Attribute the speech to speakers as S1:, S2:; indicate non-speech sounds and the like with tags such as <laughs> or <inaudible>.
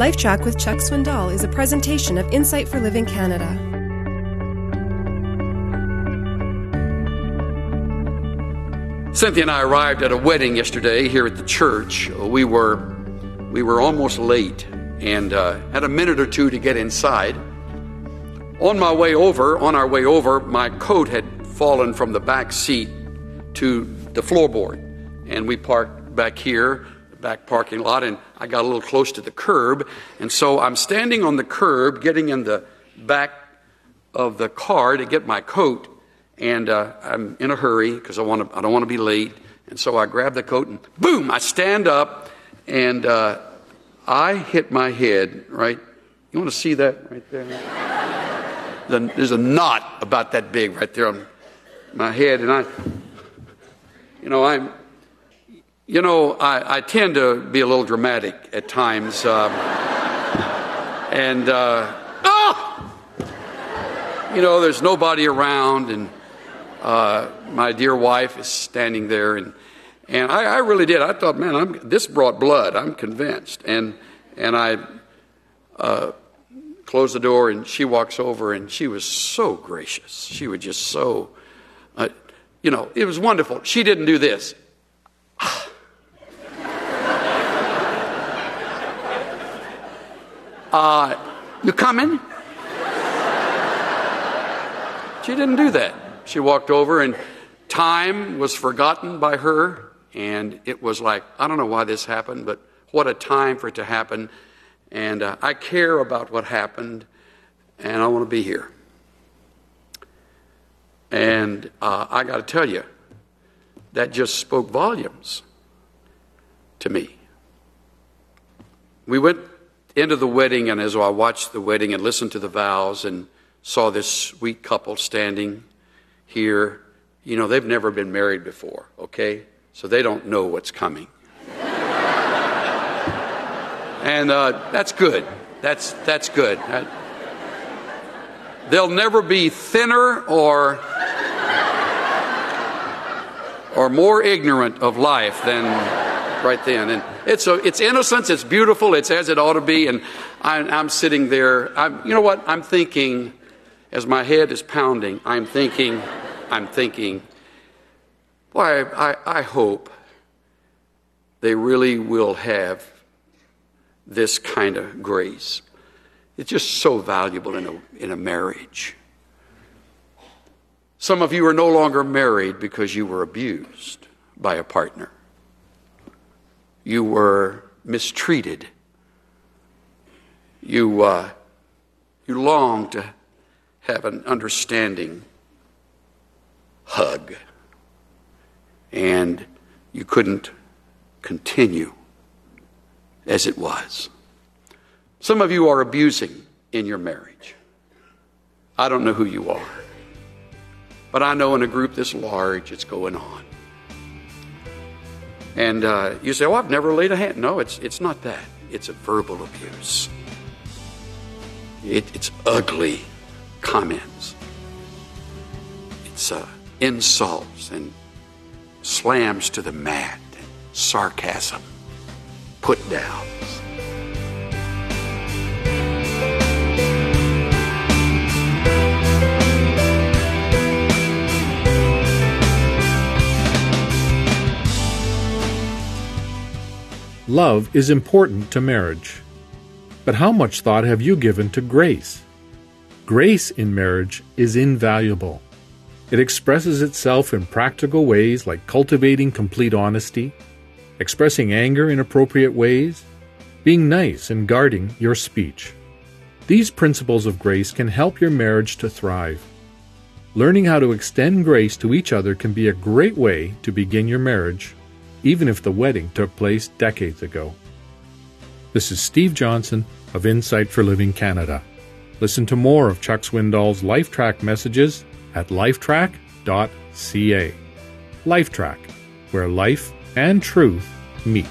S1: LifeTrac with Chuck Swindoll is a presentation of Insight for Living Canada.
S2: Cynthia and I arrived at a wedding yesterday here at the church. We were we were almost late and uh, had a minute or two to get inside. On my way over, on our way over, my coat had fallen from the back seat to the floorboard, and we parked back here back parking lot and I got a little close to the curb. And so I'm standing on the curb, getting in the back of the car to get my coat. And uh, I'm in a hurry because I, want to, I don't want to be late. And so I grab the coat and boom, I stand up and uh, I hit my head, right? You want to see that right there? the, there's a knot about that big right there on my head. And I, you know, I'm, you know, I, I, tend to be a little dramatic at times. Uh, and, uh, oh! You know, there's nobody around, and uh, my dear wife is standing there. And, and I, I really did. I thought, man, I'm, this brought blood. I'm convinced. And, and I uh, closed the door, and she walks over, and she was so gracious. She was just so, uh, you know, it was wonderful. She didn't do this. Uh, you coming? She didn't do that. She walked over, and time was forgotten by her. And it was like, I don't know why this happened, but what a time for it to happen. And uh, I care about what happened, and I want to be here. And uh, I got to tell you, that just spoke volumes to me. We went into the wedding, and as I watched the wedding and listened to the vows and saw this sweet couple standing here, you know, they've never been married before, okay? So they don't know what's coming. <laughs> and uh, that's good. That's, that's good. they'll never be thinner or, or more ignorant of life than right then. And it's, a, it's innocence, it's beautiful, it's as it ought to be. And I'm, I'm sitting there. I'm, you know what? I'm thinking, as my head is pounding, I'm thinking, I'm thinking, boy, I, I hope they really will have this kind of grace. It's just so valuable in a, in a marriage. Some of you are no longer married because you were abused by a partner you were mistreated. You, uh, you longed to have an understanding hug, and you couldn't continue as it was. Some of you are abusing in your marriage. I don't know who you are, but I know in a group this large it's going on. And uh, you say, "Oh, I've never laid a hand." No, it's it's not that. It's a verbal abuse. It, it's ugly comments. It's uh, insults and slams to the mat, sarcasm, put downs.
S3: Love is important to marriage. But how much thought have you given to grace? Grace in marriage is invaluable. It expresses itself in practical ways like cultivating complete honesty, expressing anger in appropriate ways, being nice and guarding your speech. These principles of grace can help your marriage to thrive. Learning how to extend grace to each other can be a great way to begin your marriage even if the wedding took place decades ago. This is Steve Johnson of Insight for Living Canada. Listen to more of Chuck Swindoll's LifeTrac messages at lifetrac.ca. LifeTrac, where life and truth meet.